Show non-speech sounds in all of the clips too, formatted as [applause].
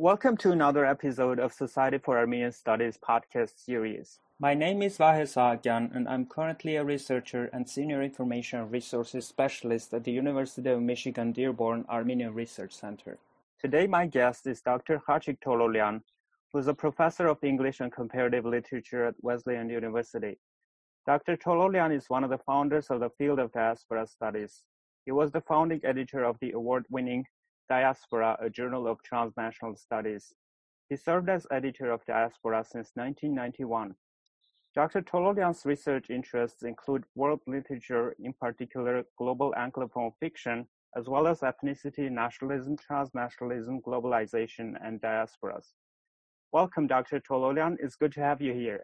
Welcome to another episode of Society for Armenian Studies podcast series. My name is Vahe Sahakyan, and I'm currently a researcher and senior information resources specialist at the University of Michigan Dearborn Armenian Research Center. Today, my guest is Dr. Khachik Tololyan, who is a professor of English and comparative literature at Wesleyan University. Dr. Tololyan is one of the founders of the field of diaspora studies. He was the founding editor of the award-winning Diaspora, a journal of transnational studies. He served as editor of Diaspora since 1991. Dr. Tololyan's research interests include world literature, in particular global Anglophone fiction, as well as ethnicity, nationalism, transnationalism, globalization, and diasporas. Welcome, Dr. Tololyan. It's good to have you here.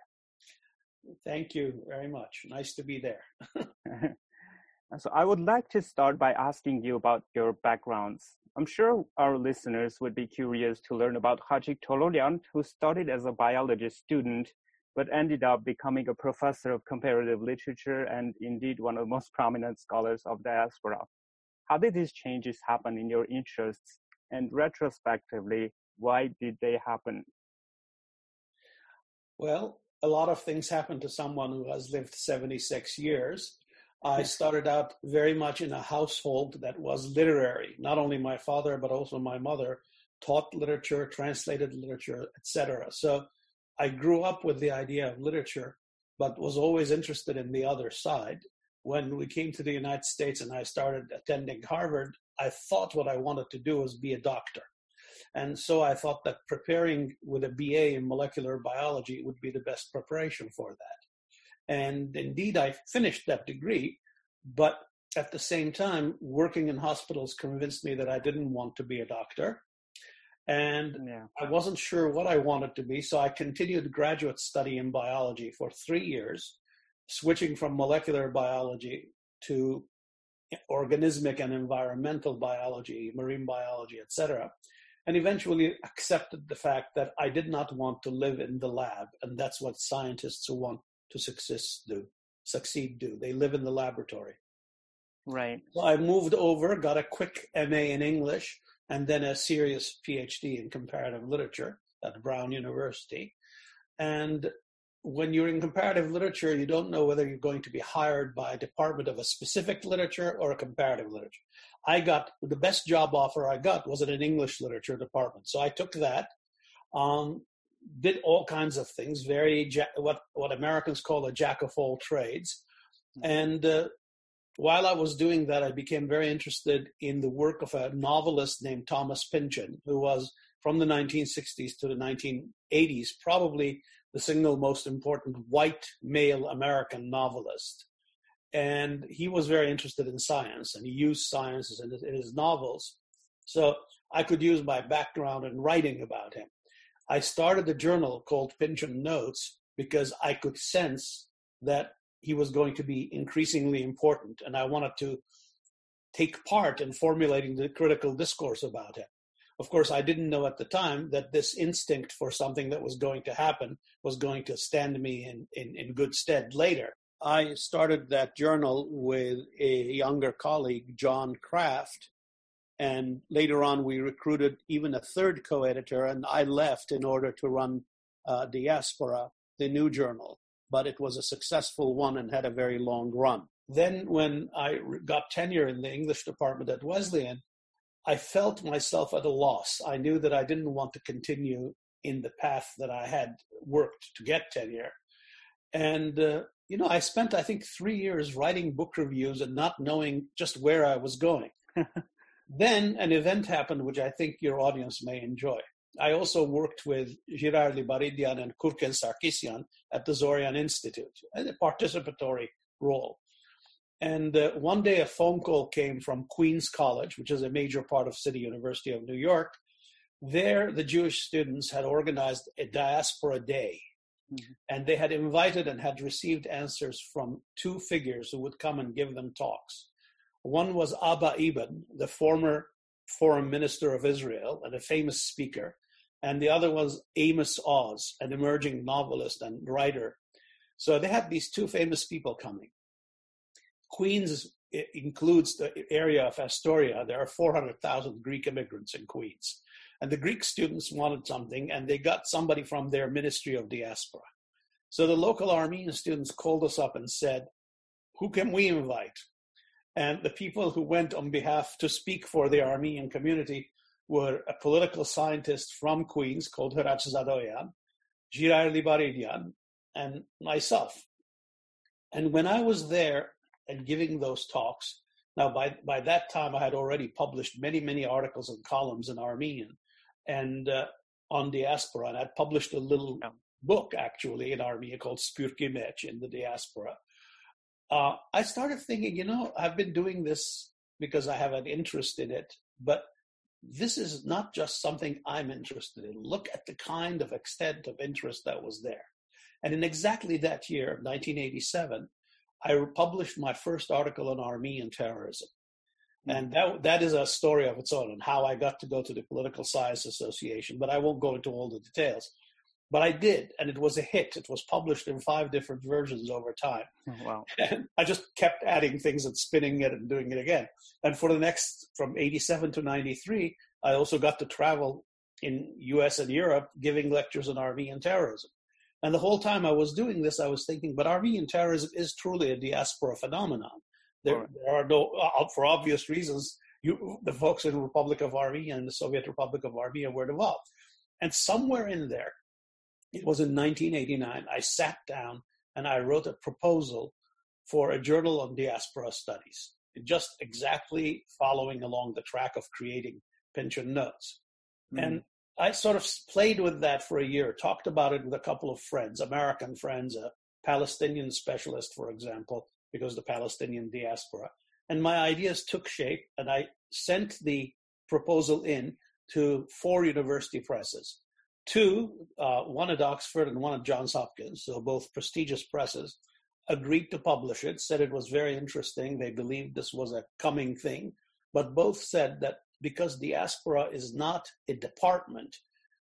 Thank you very much. Nice to be there. [laughs] [laughs] so, I would like to start by asking you about your backgrounds. I'm sure our listeners would be curious to learn about Khachik Tololyan, who started as a biology student but ended up becoming a professor of comparative literature and indeed one of the most prominent scholars of diaspora. How did these changes happen in your interests? And retrospectively, why did they happen? Well, a lot of things happen to someone who has lived 76 years. I started out very much in a household that was literary. Not only my father, but also my mother taught literature, translated literature, etc. So I grew up with the idea of literature, but was always interested in the other side. When we came to the United States and I started attending Harvard, I thought what I wanted to do was be a doctor. And so I thought that preparing with a BA in molecular biology would be the best preparation for that. And indeed, I finished that degree, but at the same time, working in hospitals convinced me that I didn't want to be a doctor. And yeah. I wasn't sure what I wanted to be, so I continued graduate study in biology for three years, switching from molecular biology to organismic and environmental biology, marine biology, etc. And eventually accepted the fact that I did not want to live in the lab, and that's what scientists who want to success do succeed do. They live in the laboratory. Right. So I moved over, got a quick MA in English, and then a serious PhD in comparative literature at Brown University. And when you're in comparative literature, you don't know whether you're going to be hired by a department of a specific literature or a comparative literature. I got the best job offer I got was in an English literature department. So I took that. Um, did all kinds of things, very what what Americans call a jack of all trades. Hmm. And uh, while I was doing that, I became very interested in the work of a novelist named Thomas Pynchon, who was from the 1960s to the 1980s, probably the single most important white male American novelist. And he was very interested in science, and he used science in his, in his novels. So I could use my background in writing about him. I started a journal called Pynchon Notes because I could sense that he was going to be increasingly important, and I wanted to take part in formulating the critical discourse about him. Of course, I didn't know at the time that this instinct for something that was going to happen was going to stand me in, in, in good stead later. I started that journal with a younger colleague, John Krafft, and later on, we recruited even a third co editor, and I left in order to run uh, Diaspora, the new journal. But it was a successful one and had a very long run. Then, when I got tenure in the English department at Wesleyan, I felt myself at a loss. I knew that I didn't want to continue in the path that I had worked to get tenure. And, uh, you know, I spent, I think, three years writing book reviews and not knowing just where I was going. [laughs] Then an event happened which I think your audience may enjoy. I also worked with Girard Libaridian and Kurken Sarkisian at the Zorian Institute, a participatory role. And uh, one day a phone call came from Queens College, which is a major part of City University of New York. There, the Jewish students had organized a diaspora day. Mm-hmm. And they had invited and had received answers from two figures who would come and give them talks. One was Abba Eban, the former foreign minister of Israel and a famous speaker, and the other was Amos Oz, an emerging novelist and writer. So they had these two famous people coming. Queens includes the area of Astoria. There are 400,000 Greek immigrants in Queens. and the Greek students wanted something, and they got somebody from their Ministry of Diaspora. So the local Armenian students called us up and said, Who can we invite? And the people who went on behalf to speak for the Armenian community were a political scientist from Queens called Hratch Zadoyan, Giray Libaridian, and myself. And when I was there and giving those talks, now by, by that time I had already published many, many articles and columns in Armenian and uh, on diaspora, and I'd published a little book actually in Armenian called Spurki Mech in the diaspora. Uh, I started thinking, you know, I've been doing this because I have an interest in it, but this is not just something I'm interested in. Look at the kind of extent of interest that was there. And in exactly that year, 1987, I published my first article on Armenian terrorism. And that, that is a story of its own and how I got to go to the Political Science Association, but I won't go into all the details. But I did, and it was a hit. It was published in five different versions over time. Oh, wow. [laughs] And I just kept adding things and spinning it and doing it again. And for the next, from 87 to 93, I also got to travel in US and Europe giving lectures on Armenian terrorism. And the whole time I was doing this, I was thinking, but Armenian terrorism is truly a diaspora phenomenon. There, right. there are no, uh, for obvious reasons, you, the folks in the Republic of Armenia and the Soviet Republic of Armenia were involved. And somewhere in there, it was in 1989, I sat down and I wrote a proposal for a journal on diaspora studies, just exactly following along the track of creating Pynchon Notes. Mm. And I sort of played with that for a year, talked about it with a couple of friends, American friends, a Palestinian specialist, for example, because the Palestinian diaspora. And my ideas took shape, and I sent the proposal in to four university presses. Two, uh, one at Oxford and one at Johns Hopkins, so both prestigious presses, agreed to publish it, said it was very interesting. They believed this was a coming thing, but both said that because diaspora is not a department,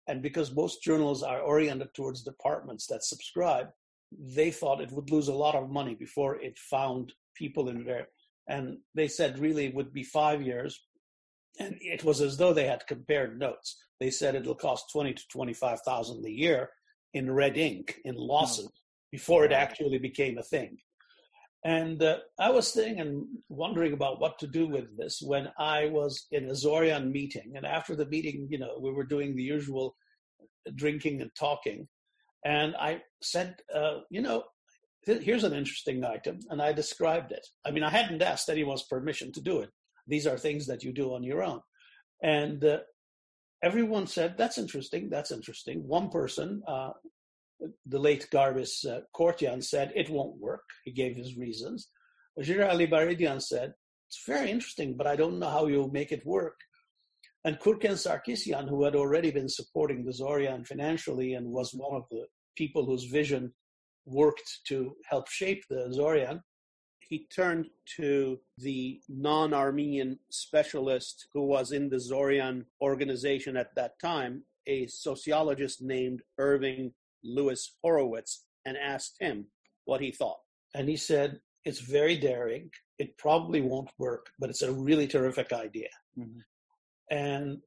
and because most journals are oriented towards departments that subscribe, they thought it would lose a lot of money before it found people in there. And they said really it would be five years. And it was as though they had compared notes. They said it'll cost twenty to twenty-five thousand a year in red ink in losses before it actually became a thing. And uh, I was sitting and wondering about what to do with this when I was in a Zorian meeting. And after the meeting, you know, we were doing the usual drinking and talking. And I said, uh, you know, here's an interesting item. And I described it. I mean, I hadn't asked anyone's permission to do it. These are things that you do on your own. And uh, everyone said, that's interesting. That's interesting. One person, uh, the late Garbis uh, said it won't work. He gave his reasons. Giray Libaridian said, it's very interesting, but I don't know how you'll make it work. And Gurgen Sarkisyan, who had already been supporting the Zorian financially and was one of the people whose vision worked to help shape the Zorian, he turned to the non Armenian specialist who was in the Zorian organization at that time, a sociologist named Irving Louis Horowitz and asked him what he thought. And he said, It's very daring. It probably won't work, but it's a really terrific idea. Mm-hmm. And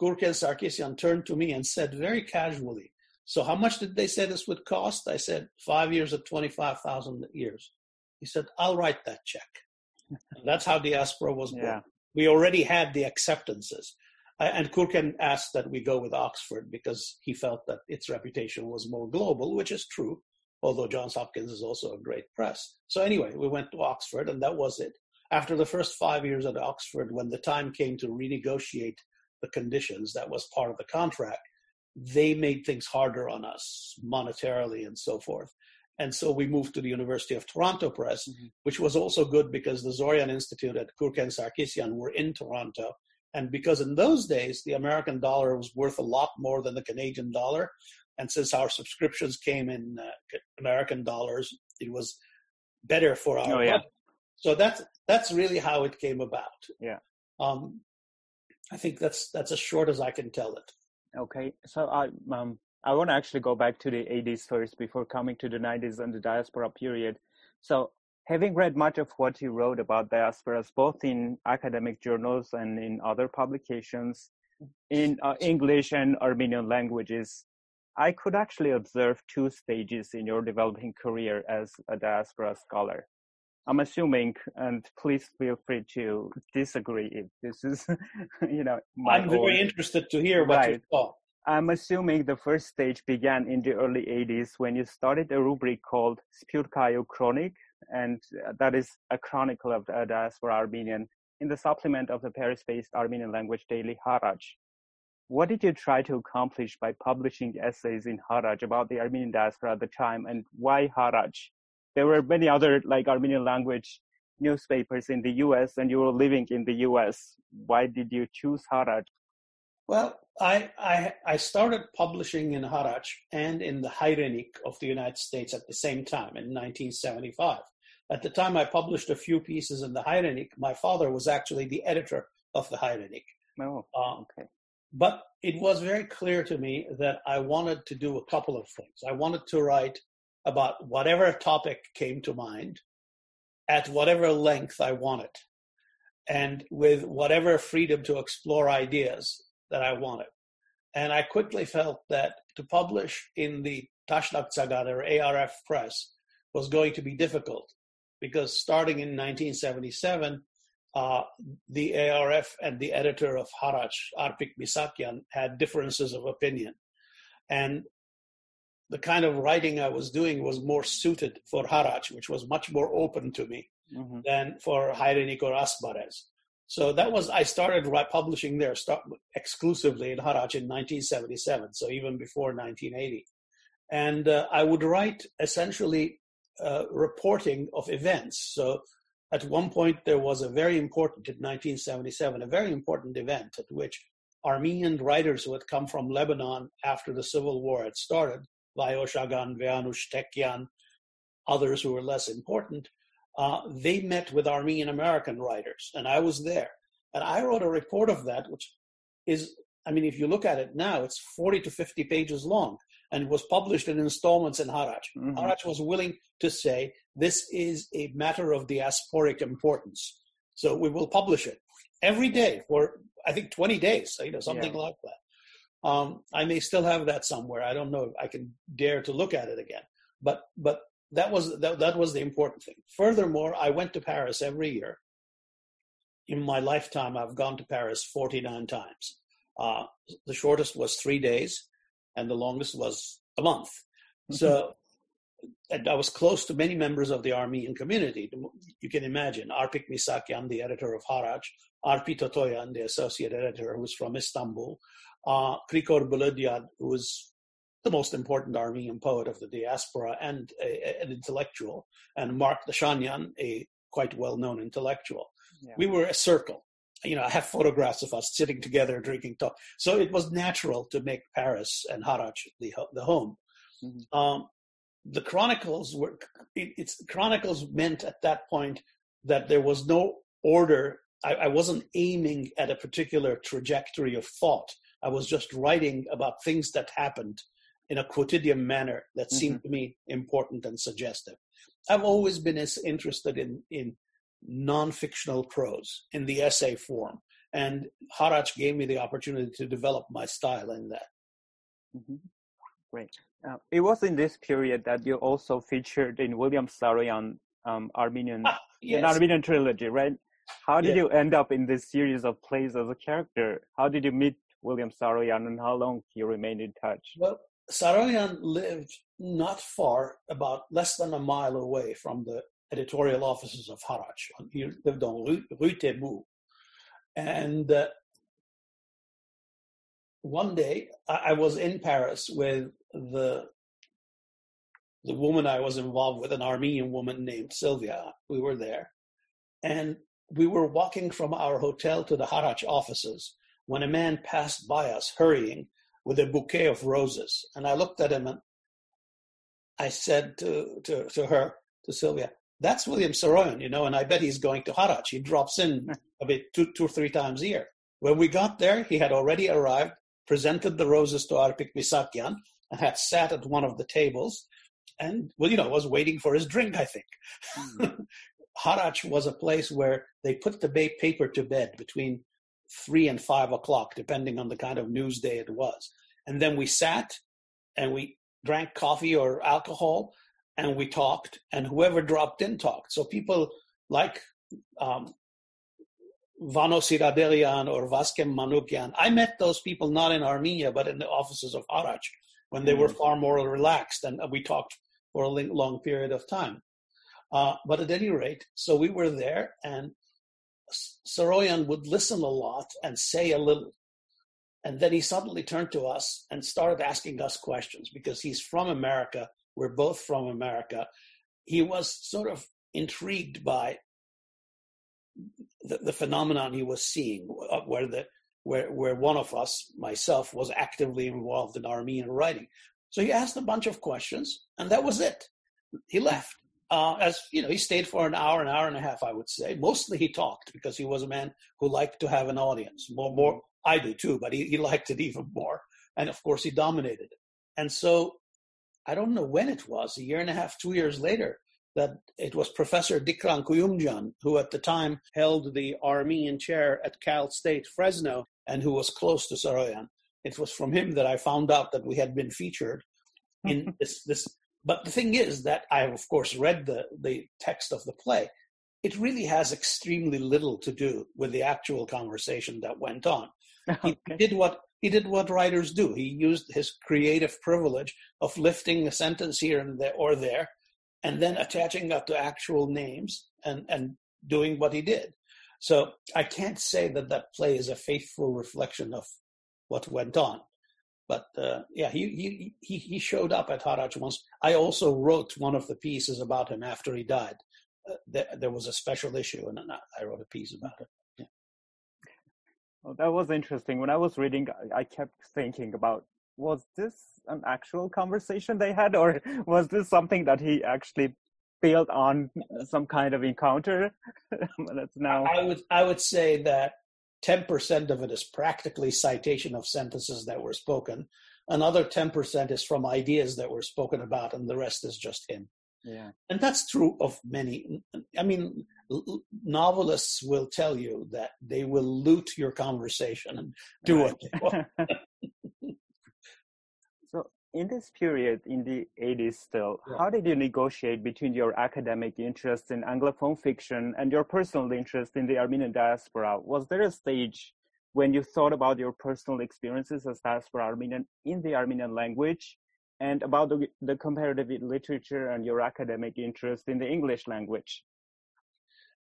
Gurgen Sarkisian turned to me and said very casually, So how much did they say this would cost? I said, Five years at 25,000 years. He said, I'll write that check. and that's how diaspora was born. Yeah. We already had the acceptances and Gurgen asked that we go with Oxford because he felt that its reputation was more global, which is true, although Johns Hopkins is also a great press. So anyway, we went to Oxford, and that was it. After the first five years at Oxford, when the time came to renegotiate the conditions, that was part of the contract, they made things harder on us monetarily and so forth. And so we moved to the University of Toronto Press, mm-hmm. which was also good because the Zorian Institute at Gurgen Sarkisian were in Toronto and because in those days, the American dollar was worth a lot more than the Canadian dollar. And since our subscriptions came in uh, American dollars, it was better for our. Oh, yeah. So that's that's really how it came about. Yeah. Um, I think that's that's as short as I can tell it. Okay, so I um I want to actually go back to the 80s first before coming to the 90s and the diaspora period. So Having read much of what you wrote about diasporas, both in academic journals and in other publications, in uh, English and Armenian languages, I could actually observe two stages in your developing career as a diaspora scholar. I'm assuming, and please feel free to disagree if this is, [laughs] you know, I'm very own. interested to hear what right. you thought. I'm assuming the first stage began in the early 80s when you started a rubric called Spyurkayu Chronik, and that is a chronicle of the diaspora Armenian in the supplement of the Paris-based Armenian language daily Haratch. What did you try to accomplish by publishing essays in Haratch about the Armenian diaspora at the time, and why Haratch? There were many other like Armenian language newspapers in the U.S., and you were living in the U.S. Why did you choose Haratch? Well, I, I, I started publishing in Haratch and in the Hayrenik of the United States at the same time in 1975. At the time I published a few pieces in the Hayrenik, my father was actually the editor of the Hayrenik. Oh, uh, okay. But it was very clear to me that I wanted to do a couple of things. I wanted to write about whatever topic came to mind at whatever length I wanted and with whatever freedom to explore ideas that I wanted. And I quickly felt that to publish in the Tashnak Tsagan or ARF press was going to be difficult because starting in 1977, uh, the ARF and the editor of Haratch, Arpik Misakyan, had differences of opinion. And the kind of writing I was doing was more suited for Haratch, which was much more open to me mm-hmm. than for Hayrenik or Asbarez. So that was I started publishing there start, exclusively in Haratch in 1977, so even before 1980, and uh, I would write essentially uh, reporting of events. So at one point there was a very important in 1977, a very important event at which Armenian writers who had come from Lebanon after the civil war had started, Vahe Oshagan, Veanush Tekyan, others who were less important, uh, they met with Armenian American writers, and I was there. And I wrote a report of that, which is, I mean, if you look at it now, it's 40 to 50 pages long and it was published in installments in Haratch. Mm-hmm. Haratch was willing to say, this is a matter of diasporic importance. So we will publish it every day for, I think, 20 days, you know, something yeah. like that. Um, I may still have that somewhere. I don't know if I can dare to look at it again. But, but that was that, that was the important thing. Furthermore, I went to Paris every year. In my lifetime, I've gone to Paris 49 times. Uh, the shortest was three days, and the longest was a month. Mm-hmm. So and I was close to many members of the Armenian community. You can imagine Arpik Misakyan, the editor of Haratch, Arpi Totoyan, the associate editor who was from Istanbul, uh, Krikor Beledian, who was the most important Armenian poet of the diaspora and a, an intellectual, and Mark Nichanian, a quite well-known intellectual. Yeah. We were a circle. You know, I have photographs of us sitting together drinking talk. So it was natural to make Paris and Haratch the the home. Mm-hmm. Um, the chronicles were it, it's chronicles meant at that point that there was no order. I, I wasn't aiming at a particular trajectory of thought. I was just writing about things that happened in a quotidian manner that seemed mm-hmm. to me important and suggestive. I've always been as interested in, in non-fictional prose, in the essay form. And Haratch gave me the opportunity to develop my style in that. Mm-hmm. Great. Uh, it was in this period that you also featured in William Saroyan um, Armenian ah, yes. Armenian trilogy, right? How did you end up in this series of plays as a character? How did you meet William Saroyan, and how long you remained in touch? Well, Saroyan lived not far, about less than a mile away from the editorial offices of Haratch. He lived on Rue, Rue. And uh, one day I, was in Paris with the the woman I was involved with, an Armenian woman named Sylvia. We were there. And we were walking from our hotel to the Haratch offices when a man passed by us hurrying with a bouquet of roses. And I looked at him and I said to, to, to her, to Sylvia, that's William Saroyan, you know, and I bet he's going to Haratch. He drops in a bit two, two or three times a year. When we got there, he had already arrived, presented the roses to Arpik Misakyan, and had sat at one of the tables and, well, you know, was waiting for his drink, I think. Mm. [laughs] Haratch was a place where they put the paper to bed between three and five o'clock, depending on the kind of news day it was. And then we sat and we drank coffee or alcohol and we talked, and whoever dropped in talked. So people like um, Vano Siradeghyan or Vazgen Manukyan, I met those people not in Armenia, but in the offices of Haratch when they mm. were far more relaxed, and we talked for a long period of time. Uh, but at any rate, so we were there, and Saroyan would listen a lot and say a little. And then he suddenly turned to us and started asking us questions because he's from America. We're both from America. He was sort of intrigued by the, the phenomenon he was seeing, uh, where the where where one of us, myself, was actively involved in Armenian writing. So he asked a bunch of questions, and that was it. He left. Uh, as you know, he stayed for an hour, an hour and a half, I would say. Mostly he talked because he was a man who liked to have an audience. More, more I do too, but he, he liked it even more. And of course, he dominated it. And so, I don't know when it was, a year and a half, two years later, that it was Professor Dikran Kouymjian, who at the time held the Armenian chair at Cal State Fresno and who was close to Saroyan. It was from him that I found out that we had been featured in [laughs] this, this but the thing is that I have, of course, read the, the text of the play. It really has extremely little to do with the actual conversation that went on. [laughs] Okay. He did what he did what writers do. He used his creative privilege of lifting a sentence here and there or there, and then attaching that to actual names and and doing what he did. So I can't say that that play is a faithful reflection of what went on. But uh, yeah, he, he he showed up at Haratch once. I also wrote one of the pieces about him after he died. Uh, there, there, was a special issue, and I wrote a piece about it. Yeah. Well, that was interesting. When I was reading, I kept thinking about was this an actual conversation they had, or [laughs] was this something that he actually built on some kind of encounter? [laughs] That's now. I would I would say that 10% of it is practically citation of sentences that were spoken. Another 10% is from ideas that were spoken about, and the rest is just him. Yeah. And that's true of many. I mean, novelists will tell you that they will loot your conversation and do right. what they want. [laughs] in this period in the 80s still yeah. how did you negotiate between your academic interest in anglophone fiction and your personal interest in the armenian diaspora was there a stage when you thought about your personal experiences as diaspora armenian in the armenian language and about the, the comparative literature and your academic interest in the english language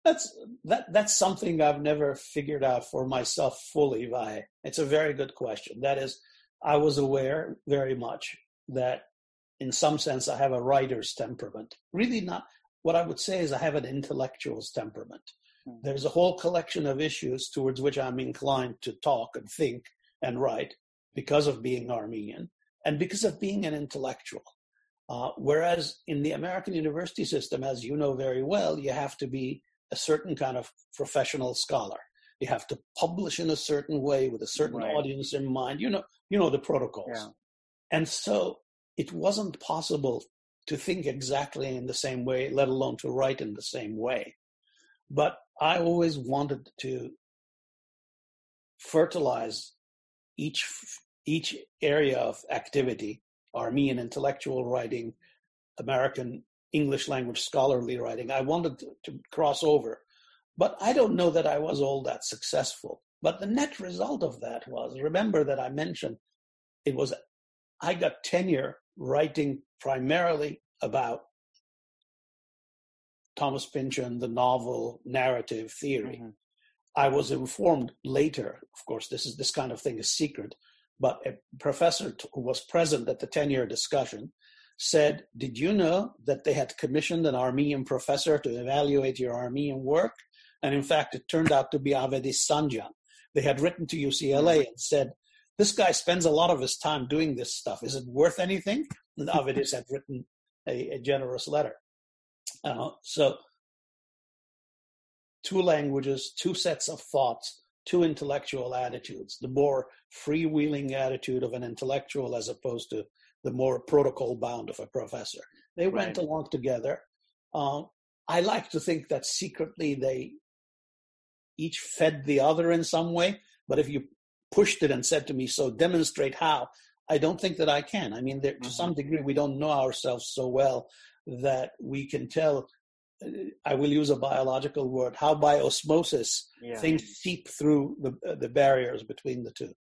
that's that that's something i've never figured out for myself fully Vahe. it's a very good question that is I was aware very much that in some sense I have a writer's temperament. Really not what I would say is I have an intellectual's temperament. Mm. There's a whole collection of issues towards which I'm inclined to talk and think and write because of being Armenian and because of being an intellectual. Uh, whereas in the American university system, as you know very well, you have to be a certain kind of professional scholar. You have to publish in a certain way with a certain right. audience in mind. You know, you know the protocols. Yeah. And so it wasn't possible to think exactly in the same way, let alone to write in the same way. But I always wanted to fertilize each each area of activity, Armenian intellectual writing, American English language scholarly writing. I wanted to, to cross over but I don't know that I was all that successful. But the net result of that was remember that I mentioned it was, I got tenure writing primarily about Thomas Pynchon, the novel narrative theory. Mm-hmm. I was informed later, of course, this is this kind of thing is secret, but a professor who was present at the tenure discussion said, Did you know that they had commissioned an Armenian professor to evaluate your Armenian work? And in fact, it turned out to be Avedis Sanjian. They had written to UCLA and said, this guy spends a lot of his time doing this stuff. Is it worth anything? And Avedis had written a, a generous letter. Uh, so, two languages, two sets of thoughts, two intellectual attitudes. The more freewheeling attitude of an intellectual as opposed to the more protocol bound of a professor. They right. went along together. Uh, I like to think that secretly they each fed the other in some way. But if you pushed it and said to me, so demonstrate how, I don't think that I can. I mean, there, mm-hmm. to some degree, we don't know ourselves so well that we can tell. Uh, I will use a biological word. How by osmosis yeah. things seep through the uh, the barriers between the two.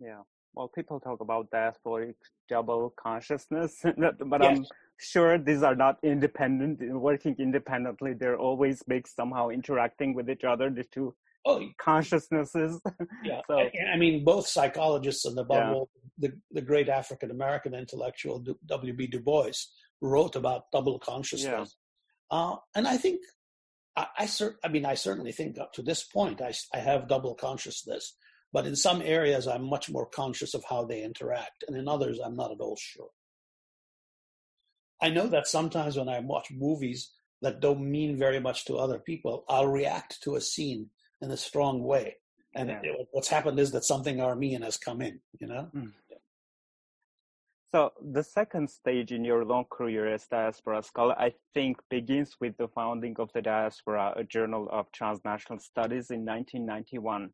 Yeah. Well, people talk about diasporic double consciousness, [laughs] but yes. I'm sure these are not independent, working independently. They're always big, somehow interacting with each other. The two oh, consciousnesses. [laughs] Yeah, so, I, mean, both psychologists and yeah. all, the, the great African American intellectual W.B. Du Bois wrote about double consciousness. Yeah. Uh, and I think, I, I, cer- I mean, I certainly think up to this point, I, I have double consciousness. But in some areas, I'm much more conscious of how they interact. And in others, I'm not at all sure. I know that sometimes when I watch movies that don't mean very much to other people, I'll react to a scene in a strong way. And yeah. it, what's happened is that something Armenian has come in, you know? Mm. So the second stage in your long career as diaspora scholar, I think, begins with the founding of the Diaspora, a journal of transnational studies in 1991.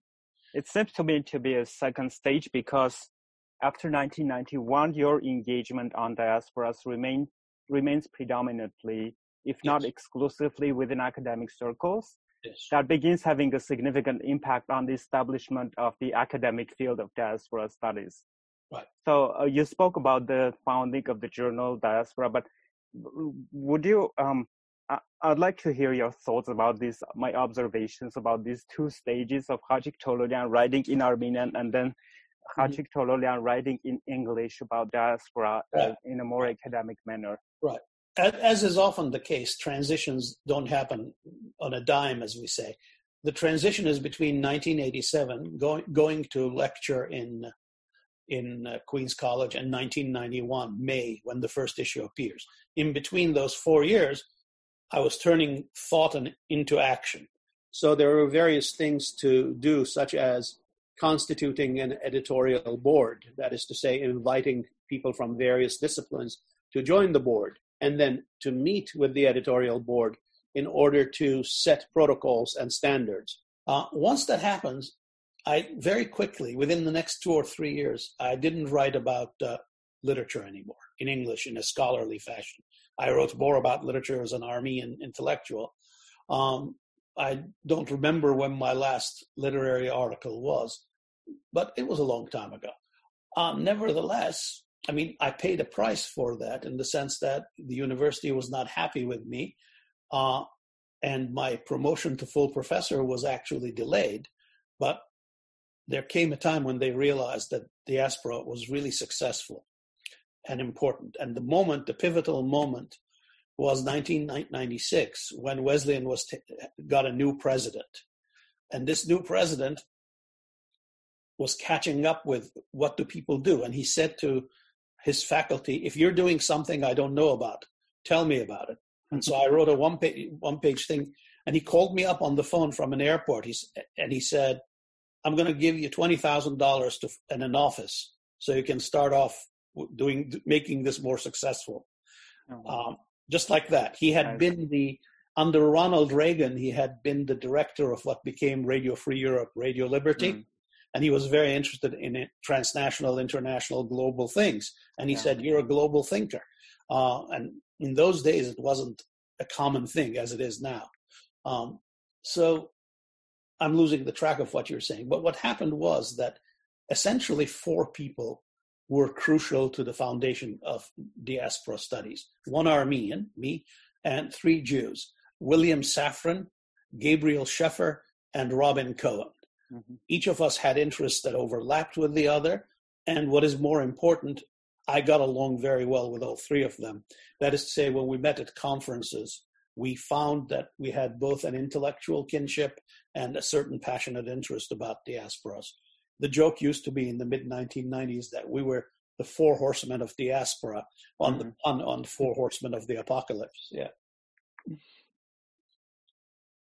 It seems to me to be a second stage because after 1991, your engagement on diasporas remain, remains predominantly, if yes. not exclusively, within academic circles yes. that begins having a significant impact on the establishment of the academic field of diaspora studies. Right. So uh, you spoke about the founding of the journal Diaspora, but would you? Um, I, would like to hear your thoughts about this. My observations about these two stages of Khachik Tololyan writing in Armenian and then Khachik mm-hmm. Tololyan writing in English about diaspora right. in a more academic manner. Right as is often the case, transitions don't happen on a dime, as we say. The transition is between 1987, going, going to lecture in in uh, Queens College, and 1991, May, when the first issue appears. In between those four years, I was turning thought into action. So there were various things to do, such as constituting an editorial board, that is to say, inviting people from various disciplines to join the board and then to meet with the editorial board in order to set protocols and standards. Uh, once that happens, I very quickly, within the next two or three years, I didn't write about uh, literature anymore in English in a scholarly fashion. I wrote more about literature as an army and intellectual. Um, I don't remember when my last literary article was, but it was a long time ago. Um, nevertheless, I mean, I paid a price for that in the sense that the university was not happy with me. Uh, and my promotion to full professor was actually delayed. But there came a time when they realized that diaspora was really successful and important. And the moment, the pivotal moment, was 1996 when Wesleyan was t- got a new president. And this new president was catching up with what do people do. And he said to his faculty, if you're doing something I don't know about, tell me about it. And so I wrote a one page one page thing, and he called me up on the phone from an airport. He's and he said, "I'm going to give you twenty thousand dollars to in an office so you can start off doing making this more successful." Oh. Um, just like that, he had nice. been the under Ronald Reagan. He had been the director of what became Radio Free Europe, Radio Liberty. Mm and he was very interested in transnational, international, global things. And he yeah. said, "You're a global thinker." Uh, and in those days, it wasn't a common thing as it is now. Um, so I'm losing the track of what you're saying. But what happened was that essentially four people were crucial to the foundation of diaspora studies: one Armenian, me, and three Jews: William Safran, Gabriel Sheffer, and Robin Cohen. Mm-hmm. Each of us had interests that overlapped with the other. And what is more important, I got along very well with all three of them. That is to say, when we met at conferences, we found that we had both an intellectual kinship and a certain passionate interest about diasporas. The joke used to be in the mid 1990s that we were the four horsemen of diaspora on mm-hmm. the on, on four horsemen of the apocalypse. Yeah.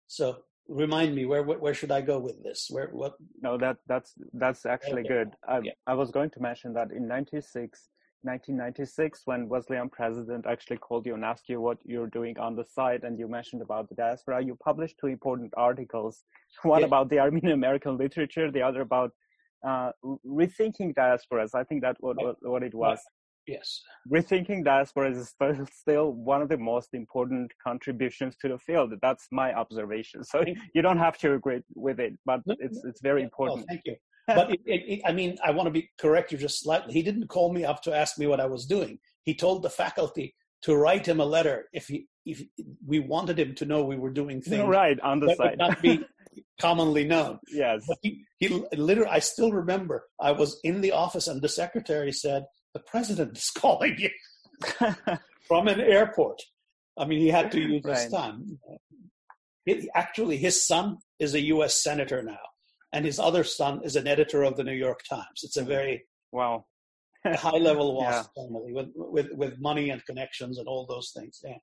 So remind me where where should I go with this? Where what? No, that that's that's actually okay. good. I yeah. I was going to mention that in '96 1996 when Wesleyan president actually called you and asked you what you're doing on the side, and you mentioned about the diaspora. You published two important articles, [laughs] one yeah. about the Armenian American literature, the other about uh, rethinking diasporas. I think that's what, what, what it was. Yes. Rethinking diasporas is [laughs] still one of the most important contributions to the field. That's my observation. [laughs] So you don't have to agree with it, but it's it's very important. Well, thank you [laughs] but it, it, it, I mean, I want to be correct you just slightly. He didn't call me up to ask me what I was doing. He told the faculty to write him a letter if he if we wanted him to know we were doing things right on the that side not be commonly known. Yes, but he, he literally. I still remember. I was in the office and the secretary said, "The president is [laughs] calling you [laughs] from an airport." I mean, he had to use right. his time. It, actually, his son is a U.S. senator now and his other son is an editor of the New York Times. It's a very wow [laughs] high level yeah. family with, with with money and connections and all those things. Yeah.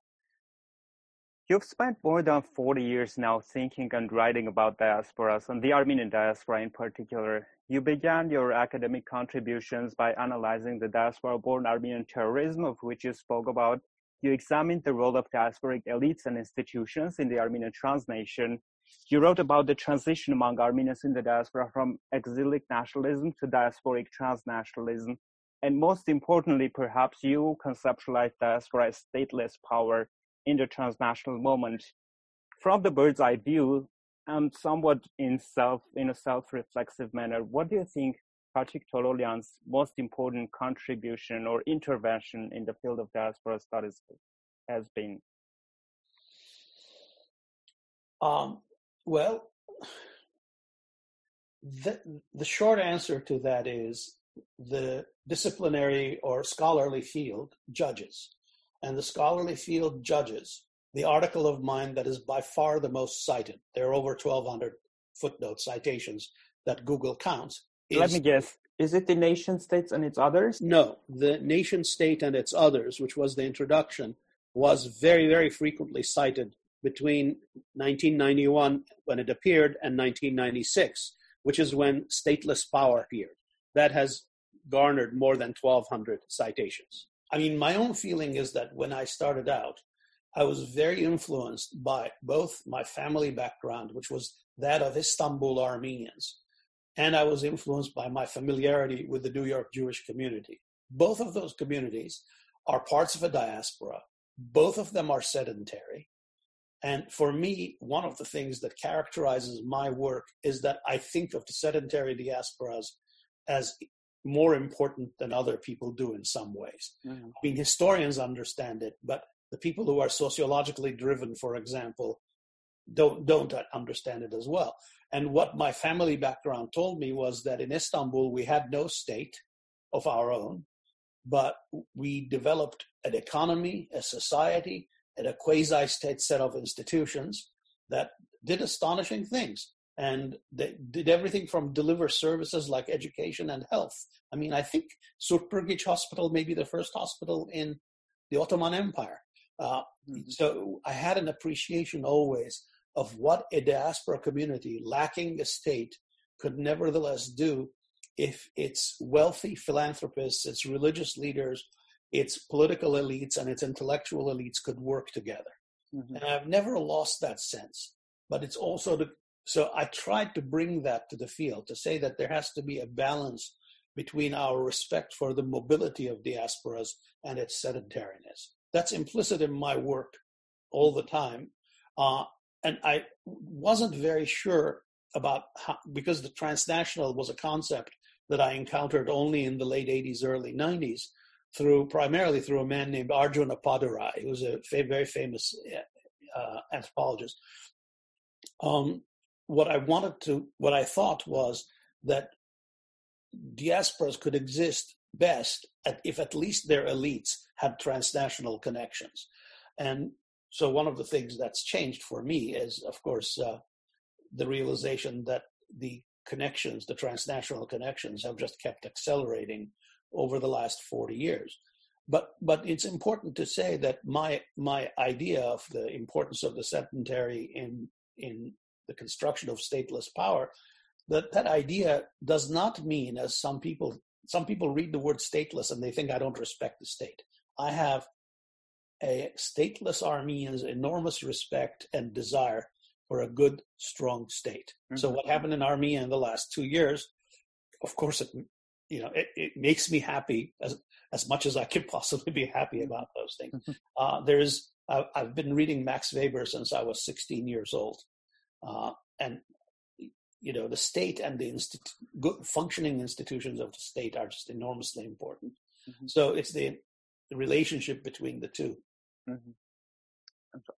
You've spent more than 40 years now thinking and writing about diasporas and the Armenian diaspora in particular. You began your academic contributions by analyzing the diaspora born Armenian terrorism, of which you spoke about. You examined the role of diasporic elites and institutions in the Armenian transnation you wrote about the transition among Armenians in the diaspora from exilic nationalism to diasporic transnationalism. And most importantly, perhaps you conceptualized diaspora as stateless power in the transnational moment. From the bird's eye view, and somewhat in self in a self-reflexive manner, what do you think Khachik Tololyan's most important contribution or intervention in the field of diaspora studies has been? Um, well, the, the short answer to that is the disciplinary or scholarly field judges. And the scholarly field judges the article of mine that is by far the most cited. There are over 1,200 footnote citations that Google counts. Is, Let me guess. Is it the nation states and its others? No, the nation state and its others, which was the introduction, was very, very frequently cited between 1991 when it appeared and 1996, which is when stateless power appeared. That has garnered more than 1,200 citations. I mean, my own feeling is that when I started out, I was very influenced by both my family background, which was that of Istanbul Armenians, and I was influenced by my familiarity with the New York Jewish community. Both of those communities are parts of a diaspora. Both of them are sedentary. And for me, one of the things that characterizes my work is that I think of the sedentary diasporas as more important than other people do in some ways. Mm-hmm. I mean, historians understand it, but the people who are sociologically driven, for example, don't don't understand it as well. And what my family background told me was that in Istanbul we had no state of our own, but we developed an economy, a society, and a quasi state set of institutions that did astonishing things. And they did everything from deliver services like education and health. I mean, I think Surp Prgich Hospital may be the first hospital in the Ottoman Empire. Uh, mm-hmm. So I had an appreciation always of what a diaspora community lacking a state could nevertheless do if its wealthy philanthropists, its religious leaders, its political elites and its intellectual elites could work together. Mm-hmm. And I've never lost that sense. But it's also the so I tried to bring that to the field to say that there has to be a balance between our respect for the mobility of diasporas and its sedentariness. That's implicit in my work all the time. Uh, and I wasn't very sure about how, because the transnational was a concept that I encountered only in the late 80s, early 90s through primarily through a man named Arjun Appadurai, who was a very famous uh, anthropologist. Um, what I wanted to, what I thought was that diasporas could exist best at, if at least their elites had transnational connections. And so one of the things that's changed for me is, of course, uh, the realization that the connections, the transnational connections, have just kept accelerating over the last 40 years. But, but it's important to say that my, my idea of the importance of the sedentary in, in the construction of stateless power, that that idea does not mean, as some people some people read the word stateless and they think I don't respect the state. I have a stateless Armenian's enormous respect and desire for a good, strong state. Mm-hmm. So what happened in Armenia in the last two years, of course, it you know it, it makes me happy as as much as I could possibly be happy about those things. Mm-hmm. Uh, there's I've been reading Max Weber since I was 16 years old, uh, and you know the state and the institu- good functioning institutions of the state are just enormously important. Mm-hmm. So it's the, the, relationship between the 2 mm-hmm.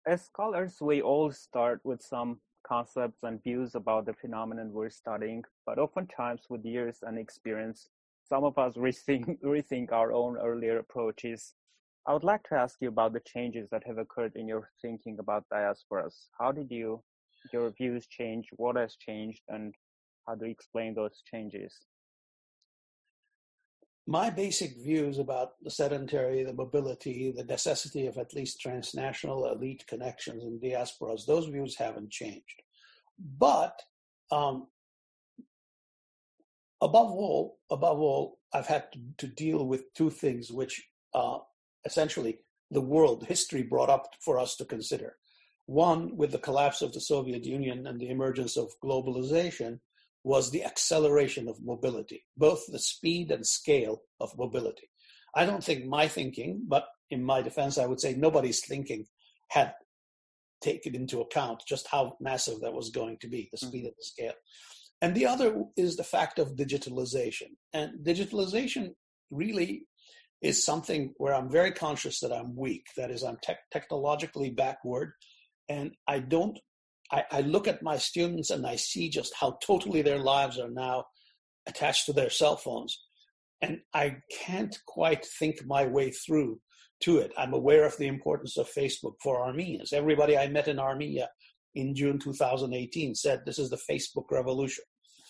As scholars, we all start with some concepts and views about the phenomenon we're studying, but oftentimes with years and experience, some of us rethink, [laughs] rethink our own earlier approaches. I would like to ask you about the changes that have occurred in your thinking about diasporas. How did you your views change? What has changed, and how do you explain those changes? My basic views about the sedentary, the mobility, the necessity of at least transnational elite connections and diasporas, those views haven't changed. But um, above all, above all, I've had to, to deal with two things which uh, essentially the world history brought up for us to consider. One, with the collapse of the Soviet Union and the emergence of globalization, was the acceleration of mobility, both the speed and scale of mobility. I don't think my thinking, but in my defense, I would say nobody's thinking had taken into account just how massive that was going to be, the speed mm-hmm. and the scale. And the other is the fact of digitalization. And digitalization really is something where I'm very conscious that I'm weak. That is, I'm te- technologically backward and I don't. I, I look at my students and I see just how totally their lives are now attached to their cell phones, and I can't quite think my way through to it. I'm aware of the importance of Facebook for Armenians. Everybody I met in Armenia in June 2018 said this is the Facebook revolution.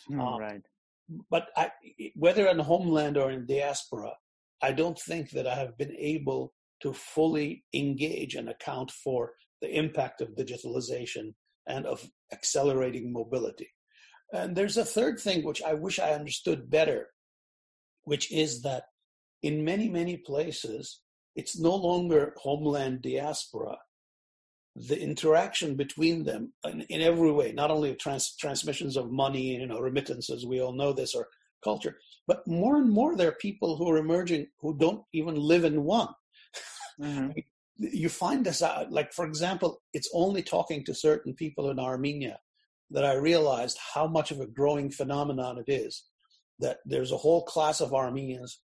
Mm, um, right. But I, whether in homeland or in diaspora, I don't think that I have been able to fully engage and account for the impact of digitalization and of accelerating mobility. And there's a third thing which I wish I understood better, which is that in many, many places, it's no longer homeland diaspora. The interaction between them in, in every way, not only trans, transmissions of money, you know, remittances, we all know this, or culture, but more and more there are people who are emerging who don't even live in one. Mm-hmm [laughs] you find this out. Like, for example, it's only talking to certain people in Armenia that I realized how much of a growing phenomenon it is. That there's a whole class of Armenians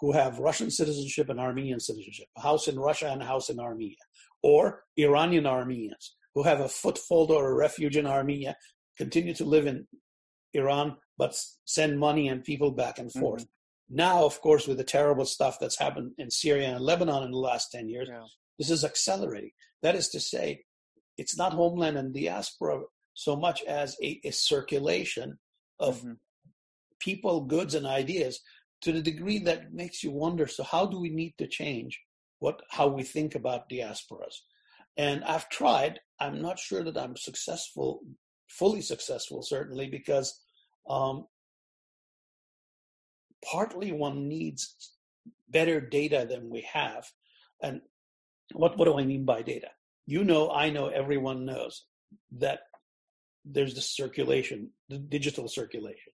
who have Russian citizenship and Armenian citizenship, a house in Russia and a house in Armenia, or Iranian Armenians who have a foothold or a refuge in Armenia, continue to live in Iran, but send money and people back and forth. Mm-hmm. Now, of course, with the terrible stuff that's happened in Syria and Lebanon in the last 10 years, yeah. This is accelerating. That is to say, it's not homeland and diaspora so much as a, a circulation of mm-hmm. people, goods, and ideas to the degree that makes you wonder so, how do we need to change what how we think about diasporas? And I've tried. I'm not sure that I'm successful, fully successful, certainly, because um, partly one needs better data than we have. And what, what do I mean by data? You know, I know, everyone knows that there's the circulation, the digital circulation.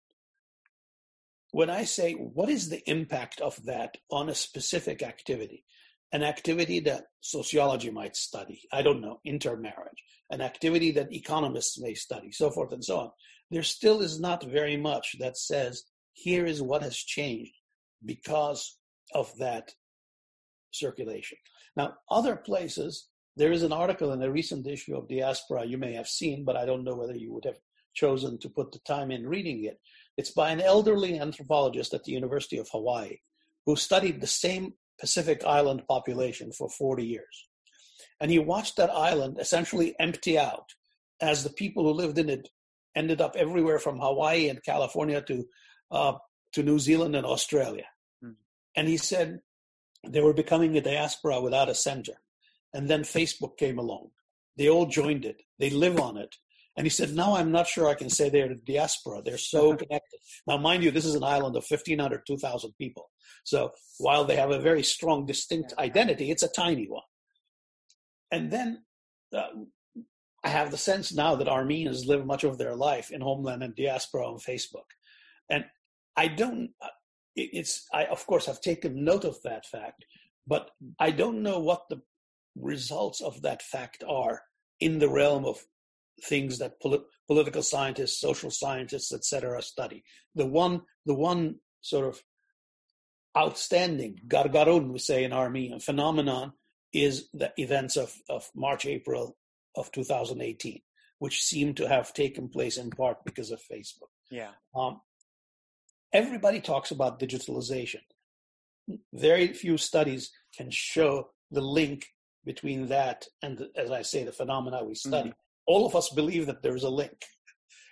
When I say, what is the impact of that on a specific activity? An activity that sociology might study, I don't know, intermarriage, an activity that economists may study, so forth and so on. There still is not very much that says, here is what has changed because of that circulation. Now, other places, there is an article in a recent issue of Diaspora you may have seen, but I don't know whether you would have chosen to put the time in reading it. It's by an elderly anthropologist at the University of Hawaii who studied the same Pacific island population for 40 years. And he watched that island essentially empty out as the people who lived in it ended up everywhere from Hawaii and California to, uh, to New Zealand and Australia. Mm. And he said, they were becoming a diaspora without a center. And then Facebook came along. They all joined it. They live on it. And he said, now I'm not sure I can say they're the diaspora. They're so connected. Now, mind you, this is an island of 1,500, 2,000 people. So while they have a very strong, distinct identity, it's a tiny one. And then uh, I have the sense now that Armenians live much of their life in homeland and diaspora on Facebook. And I don't, uh, it's, I of course have taken note of that fact, but I don't know what the results of that fact are in the realm of things that pol- political scientists, social scientists, etc., study. The one, the one sort of outstanding gargaron, we say in Armenian, phenomenon is the events of, of March, April of 2018, which seem to have taken place in part because of Facebook. Yeah. Um, everybody talks about digitalization. Very few studies can show the link between that and, as I say, the phenomena we study. Mm-hmm. All of us believe that there's a link.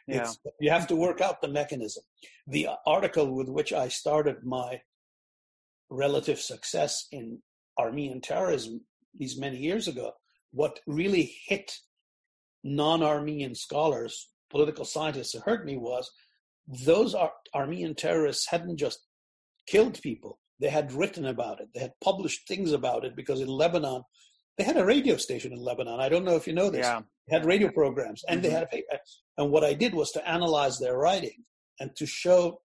Yeah. you have to work out the mechanism. The article with which I started my relative success in Armenian terrorism these many years ago, what really hit non-Armenian scholars, political scientists who heard me was those Ar- Armenian terrorists hadn't just killed people; they had written about it, they had published things about it because in Lebanon they had a radio station in Lebanon. I don't know if you know this. Yeah. They had radio programs, and mm-hmm. they had a, paper. and what I did was to analyze their writing and to show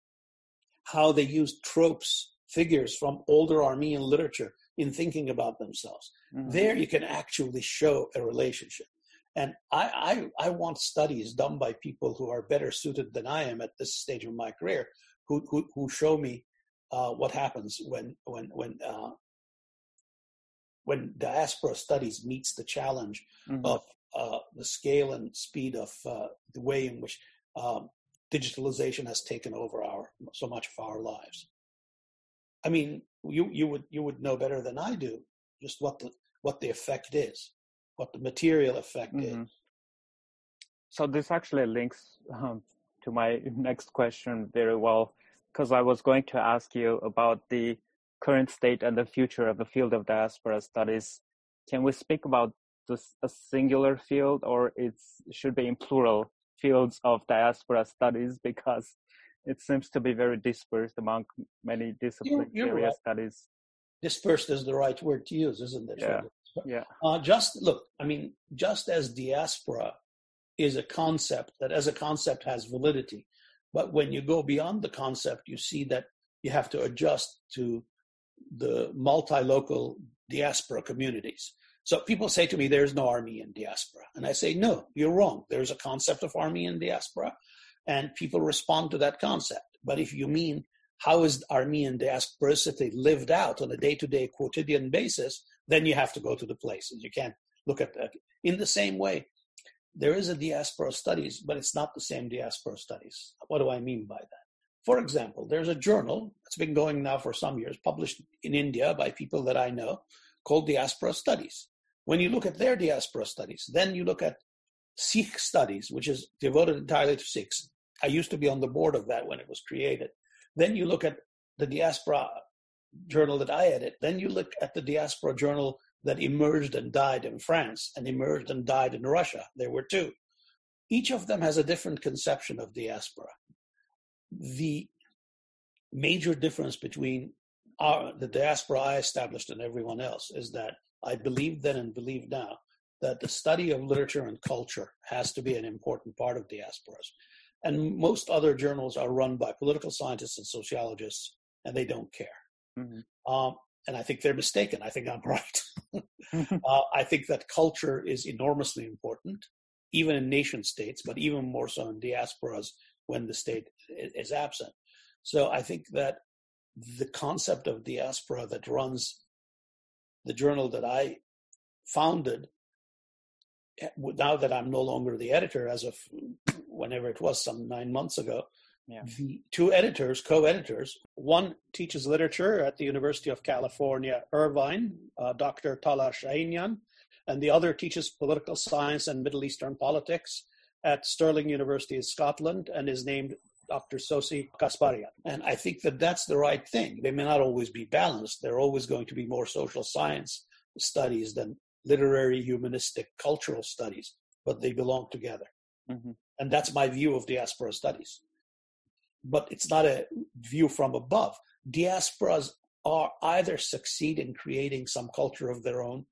how they used tropes, figures from older Armenian literature in thinking about themselves. Mm-hmm. There, you can actually show a relationship. And I, I, I want studies done by people who are better suited than I am at this stage of my career, who, who, who show me uh, what happens when, when, when, uh, when diaspora studies meets the challenge mm-hmm. of uh, the scale and speed of uh, the way in which um, digitalization has taken over our so much of our lives. I mean, you you would you would know better than I do just what the what the effect is, what the material effect mm-hmm. is. So this actually links um, to my [laughs] next question very well, because I was going to ask you about the current state and the future of the field of diaspora studies. Can we speak about this a singular field, or it should be in plural fields of diaspora studies? [laughs] Because it seems to be very dispersed among many discipline you're, you're area right. studies. Dispersed is the right word to use, isn't it? Yeah. Yeah. Uh, just look, I mean, just as diaspora is a concept that as a concept has validity, but when you go beyond the concept, you see that you have to adjust to the multi-local diaspora communities. So people say to me, there's no Armenian diaspora. And I say, no, you're wrong. There's a concept of Armenian diaspora and people respond to that concept. But if you mean how is Armenian diasporicity lived out on a day-to-day quotidian basis, then you have to go to the places. You can't look at that. In the same way, there is a diaspora studies, but it's not the same diaspora studies. What do I mean by that? For example, there's a journal that's been going now for some years, published in India by people that I know, called Diaspora Studies. When you look at their diaspora studies, then you look at Sikh studies, which is devoted entirely to Sikhs, I used to be on the board of that when it was created. Then you look at the diaspora journal that I edit. Then you look at the diaspora journal that emerged and died in France and emerged and died in Russia. There were two. Each of them has a different conception of diaspora. The major difference between our, the diaspora I established and everyone else is that I believe then and believe now that the study of literature and culture has to be an important part of diasporas. And most other journals are run by political scientists and sociologists, and they don't care. Mm-hmm. Um, and I think they're mistaken. I think I'm [laughs] right. [laughs] uh, I think that culture is enormously important, even in nation states, but even more so in diasporas when the state is absent. So I think that the concept of diaspora that runs the journal that I founded Eh, now that I'm no longer the editor, as of whenever it was, some nine months ago, yeah. the two editors, co-editors, one teaches literature at the University of California, Irvine, uh, Dr. Talar Chahinian, and the other teaches political science and Middle Eastern politics at Stirling University in Scotland and is named Dr. Sossie Kasbarian. And I think that that's the right thing. They may not always be balanced. They're always going to be more social science studies than literary, humanistic, cultural studies, but they belong together. Mm-hmm. And that's my view of diaspora studies. But it's not a view from above. Diasporas are either succeed in creating some culture of their own,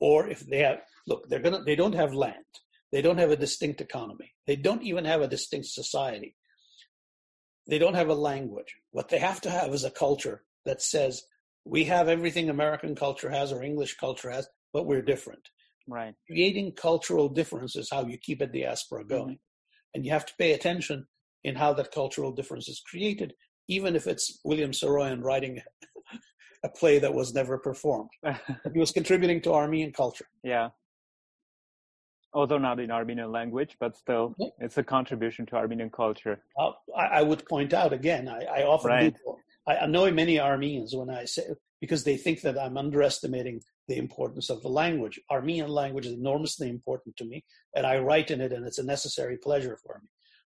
or if they have, look, they're gonna, they don't have land. They don't have a distinct economy. They don't even have a distinct society. They don't have a language. What they have to have is a culture that says, we have everything American culture has or English culture has, but we're different. Right. Creating cultural difference is how you keep a diaspora mm-hmm. going. Mm-hmm. And you have to pay attention in how that cultural difference is created, even if it's William Saroyan writing [laughs] a play that was never performed. [laughs] he was contributing to Armenian culture. Yeah. Although not in Armenian language, but still, yeah. it's a contribution to Armenian culture. Uh, I, I, would point out again, I, I often right. do. I annoy many Armenians when I say, because they think that I'm underestimating the importance of the language. Armenian language is enormously important to me, and I write in it, and it's a necessary pleasure for me.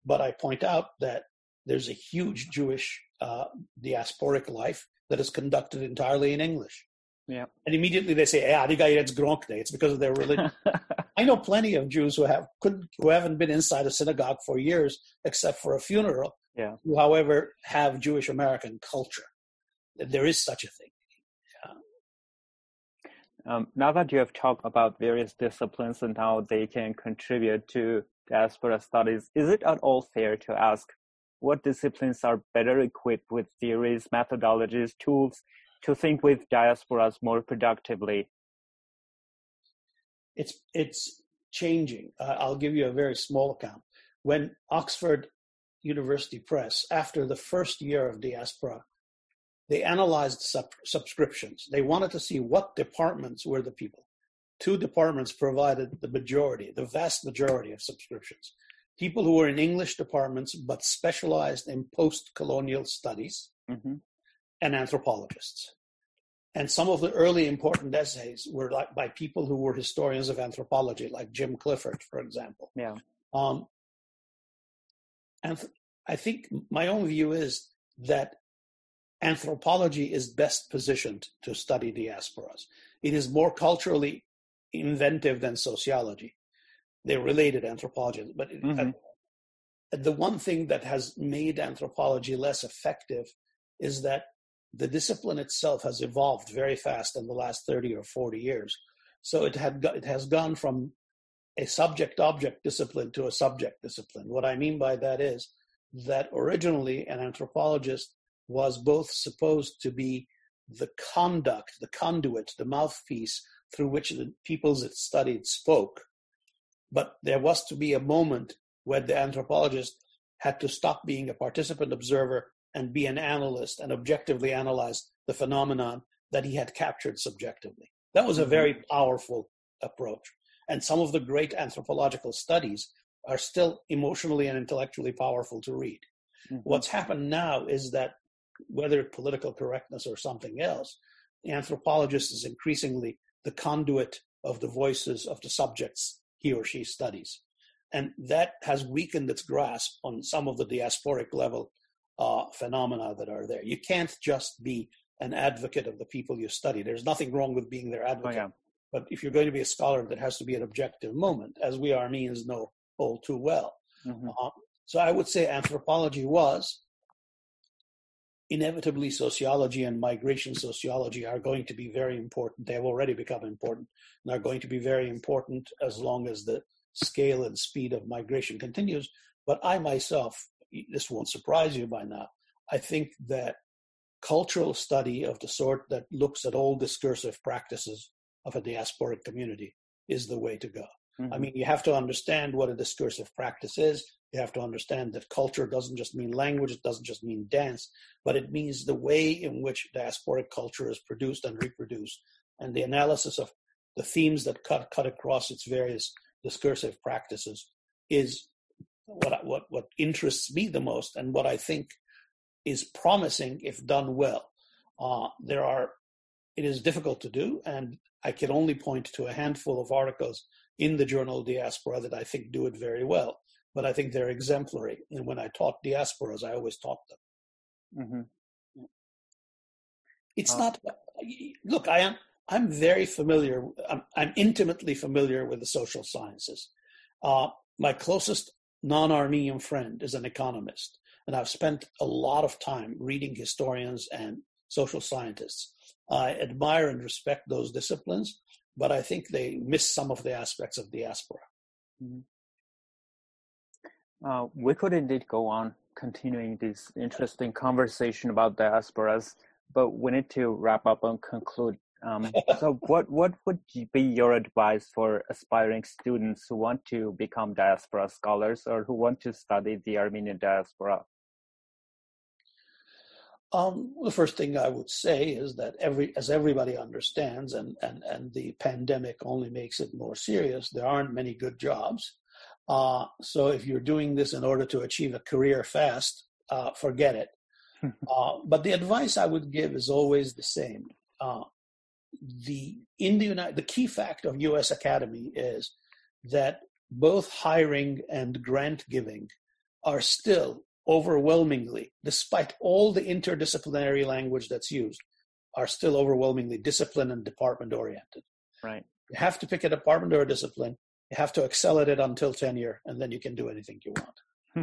But I point out that there's a huge Jewish uh, diasporic life that is conducted entirely in English. Yeah. And immediately they say, "Yeah, it's Gronkne." It's because of their religion. [laughs] I know plenty of Jews who have couldn't who haven't been inside a synagogue for years, except for a funeral. Yeah. Who, however, have Jewish American culture. There is such a thing. Um, now that you have talked about various disciplines and how they can contribute to diaspora studies, is it at all fair to ask what disciplines are better equipped with theories, methodologies, tools to think with diasporas more productively? It's it's changing. Uh, I'll give you a very small account. When Oxford University Press, after the first year of diaspora, they analyzed sub- subscriptions. They wanted to see what departments were the people. Two departments provided the majority, the vast majority of subscriptions. People who were in English departments but specialized in post colonial studies mm-hmm. and anthropologists. And some of the early important essays were like by people who were historians of anthropology, like Jim Clifford, for example. Yeah. Um, and I think my own view is that anthropology is best positioned to study diasporas. It is more culturally inventive than sociology. They're related anthropology, but mm-hmm. uh, the one thing that has made anthropology less effective is that the discipline itself has evolved very fast in the last 30 or 40 years. So it had it has gone from a subject object discipline to a subject discipline. What I mean by that is that originally an anthropologist was both supposed to be the conduct, the conduit, the mouthpiece through which the peoples it studied spoke. But there was to be a moment where the anthropologist had to stop being a participant observer and be an analyst and objectively analyze the phenomenon that he had captured subjectively. That was a very mm-hmm. powerful approach. And some of the great anthropological studies are still emotionally and intellectually powerful to read. Mm-hmm. What's happened now is that whether political correctness or something else, the anthropologist is increasingly the conduit of the voices of the subjects he or she studies. And that has weakened its grasp on some of the diasporic level uh, phenomena that are there. You can't just be an advocate of the people you study. There's nothing wrong with being their advocate. Oh, yeah. But if you're going to be a scholar, that has to be an objective moment, as we Armenians know all too well. Mm-hmm. Uh, so I would say anthropology was inevitably sociology and migration sociology are going to be very important. They have already become important and are going to be very important as long as the scale and speed of migration continues. But I myself, this won't surprise you by now, I think that cultural study of the sort that looks at all discursive practices of a diasporic community is the way to go. Mm-hmm. I mean, you have to understand what a discursive practice is. You have to understand that culture doesn't just mean language, it doesn't just mean dance, but it means the way in which diasporic culture is produced and reproduced, and the analysis of the themes that cut cut across its various discursive practices is what what what interests me the most, and what I think is promising if done well. Uh, there are, it is difficult to do, and I can only point to a handful of articles in the journal Diaspora that I think do it very well. But I think they're exemplary. And when I taught diasporas, I always taught them. Mm-hmm. It's uh, not. Look, I am. I'm very familiar. I'm, I'm intimately familiar with the social sciences. Uh, my closest non-Armenian friend is an economist, and I've spent a lot of time reading historians and social scientists. I admire and respect those disciplines, but I think they miss some of the aspects of diaspora. Mm-hmm. Uh, we could indeed go on continuing this interesting conversation about diasporas, but we need to wrap up and conclude. Um, so, [laughs] what what would be your advice for aspiring students who want to become diaspora scholars or who want to study the Armenian diaspora? Um, the first thing I would say is that every, as everybody understands, and, and, and the pandemic only makes it more serious, there aren't many good jobs. Uh, so if you're doing this in order to achieve a career fast, uh, forget it. [laughs] uh, but the advice I would give is always the same. Uh, the in the United, the key fact of U.S. Academy is that both hiring and grant giving are still overwhelmingly, despite all the interdisciplinary language that's used, are still overwhelmingly discipline and department oriented. Right. You have to pick a department or a discipline. You have to excel at it until tenure, and then you can do anything you want. Hmm.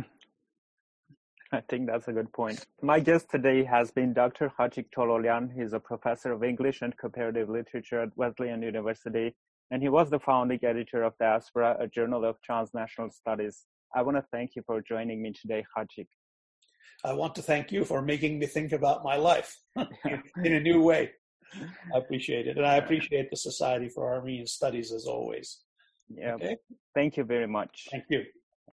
[laughs] I think that's a good point. My guest today has been Dr. Khachik Tololyan. He's a professor of English and comparative literature at Wesleyan University, and he was the founding editor of Diaspora, a journal of transnational studies. I want to thank you for joining me today, Khachik. I want to thank you for making me think about my life [laughs] in a new way. I [laughs] appreciate it. And I appreciate the Society for Armenian Studies as always. Yeah. Okay? Thank you very much. Thank you.